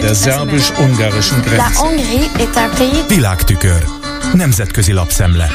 Der szerbus-ungarischen Grenze. Világtükör. Nemzetközi lapszemle.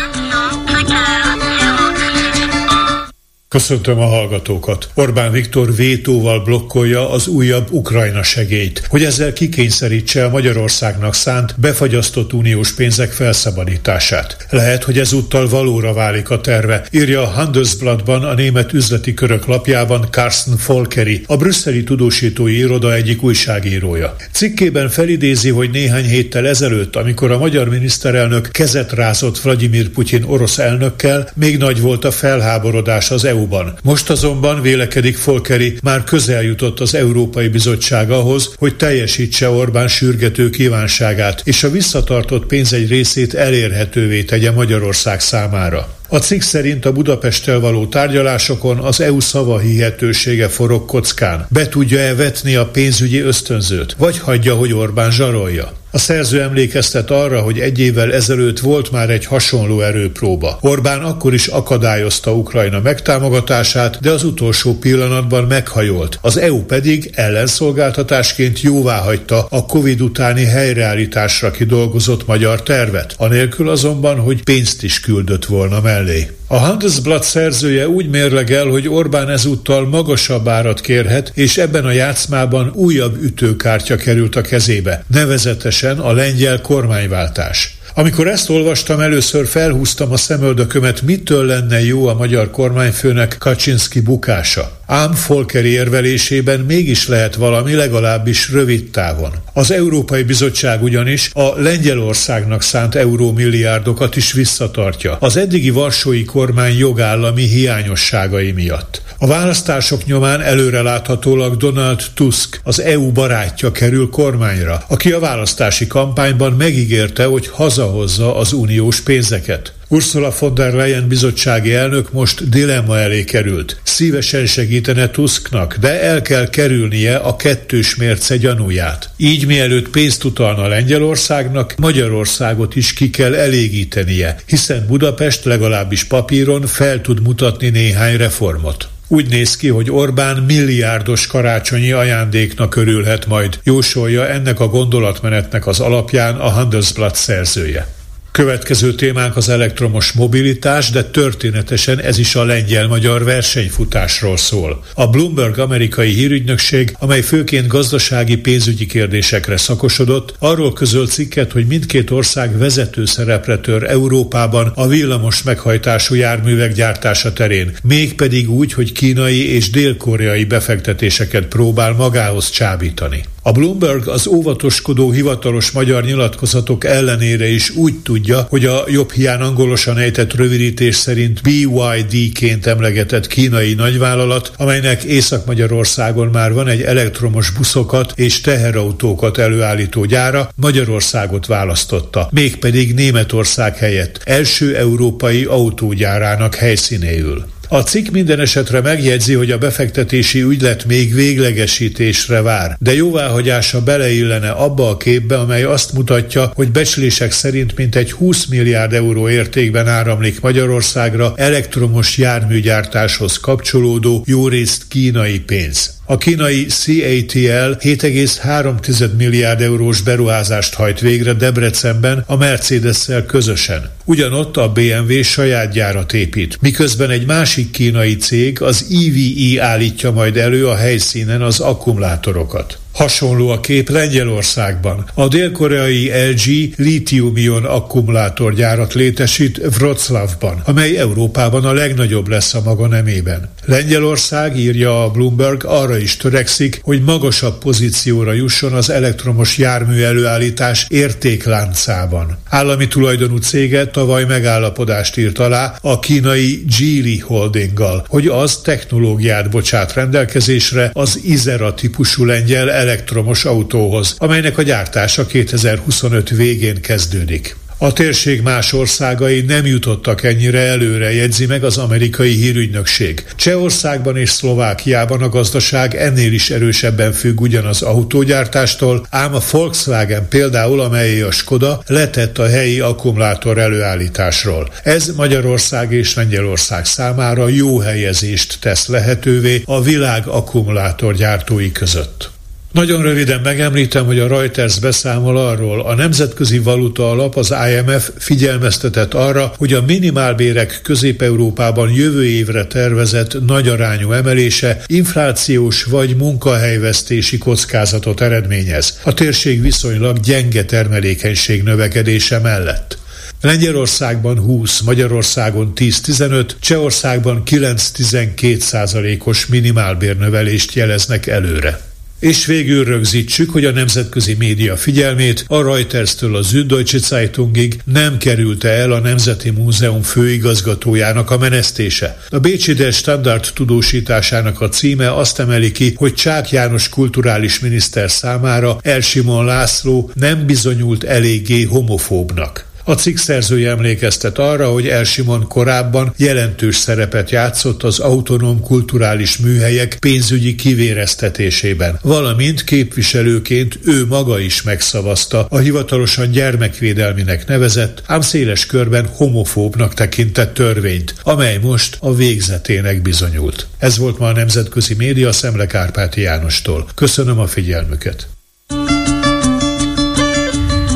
Köszöntöm a hallgatókat. Orbán Viktor vétóval blokkolja az újabb Ukrajna segélyt, hogy ezzel kikényszerítse a Magyarországnak szánt befagyasztott uniós pénzek felszabadítását. Lehet, hogy ezúttal valóra válik a terve, írja a Handelsblattban a német üzleti körök lapjában Carsten Volkeri, a brüsszeli tudósítói iroda egyik újságírója. Cikkében felidézi, hogy néhány héttel ezelőtt, amikor a magyar miniszterelnök kezet rázott Vladimir Putyin orosz elnökkel, még nagy volt a felháborodás az EU EU-ban. Most azonban vélekedik Folkeri már közel jutott az Európai Bizottság ahhoz, hogy teljesítse Orbán sürgető kívánságát, és a visszatartott pénz egy részét elérhetővé tegye Magyarország számára. A cikk szerint a Budapesttel való tárgyalásokon az EU szava hihetősége forog kockán. Be tudja-e vetni a pénzügyi ösztönzőt, vagy hagyja, hogy Orbán zsarolja? A szerző emlékeztet arra, hogy egy évvel ezelőtt volt már egy hasonló erőpróba. Orbán akkor is akadályozta Ukrajna megtámogatását, de az utolsó pillanatban meghajolt. Az EU pedig ellenszolgáltatásként jóváhagyta a Covid utáni helyreállításra kidolgozott magyar tervet, anélkül azonban, hogy pénzt is küldött volna mellé. A Handelsblatt szerzője úgy mérlegel, hogy Orbán ezúttal magasabb árat kérhet, és ebben a játszmában újabb ütőkártya került a kezébe, nevezetesen a lengyel kormányváltás. Amikor ezt olvastam, először felhúztam a szemöldökömet, mitől lenne jó a magyar kormányfőnek Kaczynski bukása. Ám Folker érvelésében mégis lehet valami legalábbis rövid távon. Az Európai Bizottság ugyanis a Lengyelországnak szánt eurómilliárdokat is visszatartja az eddigi varsói kormány jogállami hiányosságai miatt. A választások nyomán előreláthatólag Donald Tusk, az EU barátja kerül kormányra, aki a választási kampányban megígérte, hogy hazahozza az uniós pénzeket. Ursula von der Leyen bizottsági elnök most dilemma elé került. Szívesen segítene Tusknak, de el kell kerülnie a kettős mérce gyanúját. Így mielőtt pénzt utalna Lengyelországnak, Magyarországot is ki kell elégítenie, hiszen Budapest legalábbis papíron fel tud mutatni néhány reformot. Úgy néz ki, hogy Orbán milliárdos karácsonyi ajándéknak örülhet majd, jósolja ennek a gondolatmenetnek az alapján a Handelsblatt szerzője. Következő témánk az elektromos mobilitás, de történetesen ez is a lengyel-magyar versenyfutásról szól. A Bloomberg amerikai hírügynökség, amely főként gazdasági pénzügyi kérdésekre szakosodott, arról közölt cikket, hogy mindkét ország vezető szerepre tör Európában a villamos meghajtású járművek gyártása terén, mégpedig úgy, hogy kínai és dél-koreai befektetéseket próbál magához csábítani. A Bloomberg az óvatoskodó hivatalos magyar nyilatkozatok ellenére is úgy tudja, hogy a jobb hián angolosan ejtett rövidítés szerint BYD-ként emlegetett kínai nagyvállalat, amelynek Észak-Magyarországon már van egy elektromos buszokat és teherautókat előállító gyára, Magyarországot választotta, mégpedig Németország helyett első európai autógyárának helyszínéül. A cikk minden esetre megjegyzi, hogy a befektetési ügylet még véglegesítésre vár, de jóváhagyása beleillene abba a képbe, amely azt mutatja, hogy becslések szerint mintegy 20 milliárd euró értékben áramlik Magyarországra elektromos járműgyártáshoz kapcsolódó jórészt kínai pénz. A kínai CATL 7,3 milliárd eurós beruházást hajt végre Debrecenben a Mercedes-szel közösen. Ugyanott a BMW saját gyárat épít, miközben egy másik kínai cég, az EVE állítja majd elő a helyszínen az akkumulátorokat. Hasonló a kép Lengyelországban. A dél-koreai LG lítium-ion akkumulátorgyárat létesít Wroclawban, amely Európában a legnagyobb lesz a maga nemében. Lengyelország, írja a Bloomberg, arra is törekszik, hogy magasabb pozícióra jusson az elektromos jármű előállítás értékláncában. Állami tulajdonú cége tavaly megállapodást írt alá a kínai Geely Holdinggal, hogy az technológiát bocsát rendelkezésre az Izera típusú lengyel elektromos autóhoz, amelynek a gyártása 2025 végén kezdődik. A térség más országai nem jutottak ennyire előre, jegyzi meg az amerikai hírügynökség. Csehországban és Szlovákiában a gazdaság ennél is erősebben függ ugyanaz autógyártástól, ám a Volkswagen például, amelyé a Skoda, letett a helyi akkumulátor előállításról. Ez Magyarország és Lengyelország számára jó helyezést tesz lehetővé a világ akkumulátorgyártói között. Nagyon röviden megemlítem, hogy a Reuters beszámol arról, a Nemzetközi Valuta Alap, az IMF figyelmeztetett arra, hogy a minimálbérek Közép-Európában jövő évre tervezett nagy arányú emelése inflációs vagy munkahelyvesztési kockázatot eredményez. A térség viszonylag gyenge termelékenység növekedése mellett. Lengyelországban 20, Magyarországon 10-15, Csehországban 9-12 százalékos minimálbérnövelést jeleznek előre. És végül rögzítsük, hogy a nemzetközi média figyelmét a Reuters-től a Süddeutsche Zeitungig nem kerülte el a Nemzeti Múzeum főigazgatójának a menesztése. A Bécsi Der Standard tudósításának a címe azt emeli ki, hogy Csák János kulturális miniszter számára Elsimon László nem bizonyult eléggé homofóbnak. A cikk szerzője emlékeztet arra, hogy Elsimon korábban jelentős szerepet játszott az autonóm kulturális műhelyek pénzügyi kivéreztetésében, valamint képviselőként ő maga is megszavazta a hivatalosan gyermekvédelminek nevezett, ám széles körben homofóbnak tekintett törvényt, amely most a végzetének bizonyult. Ez volt ma a Nemzetközi Média Szemle Kárpáti Jánostól. Köszönöm a figyelmüket!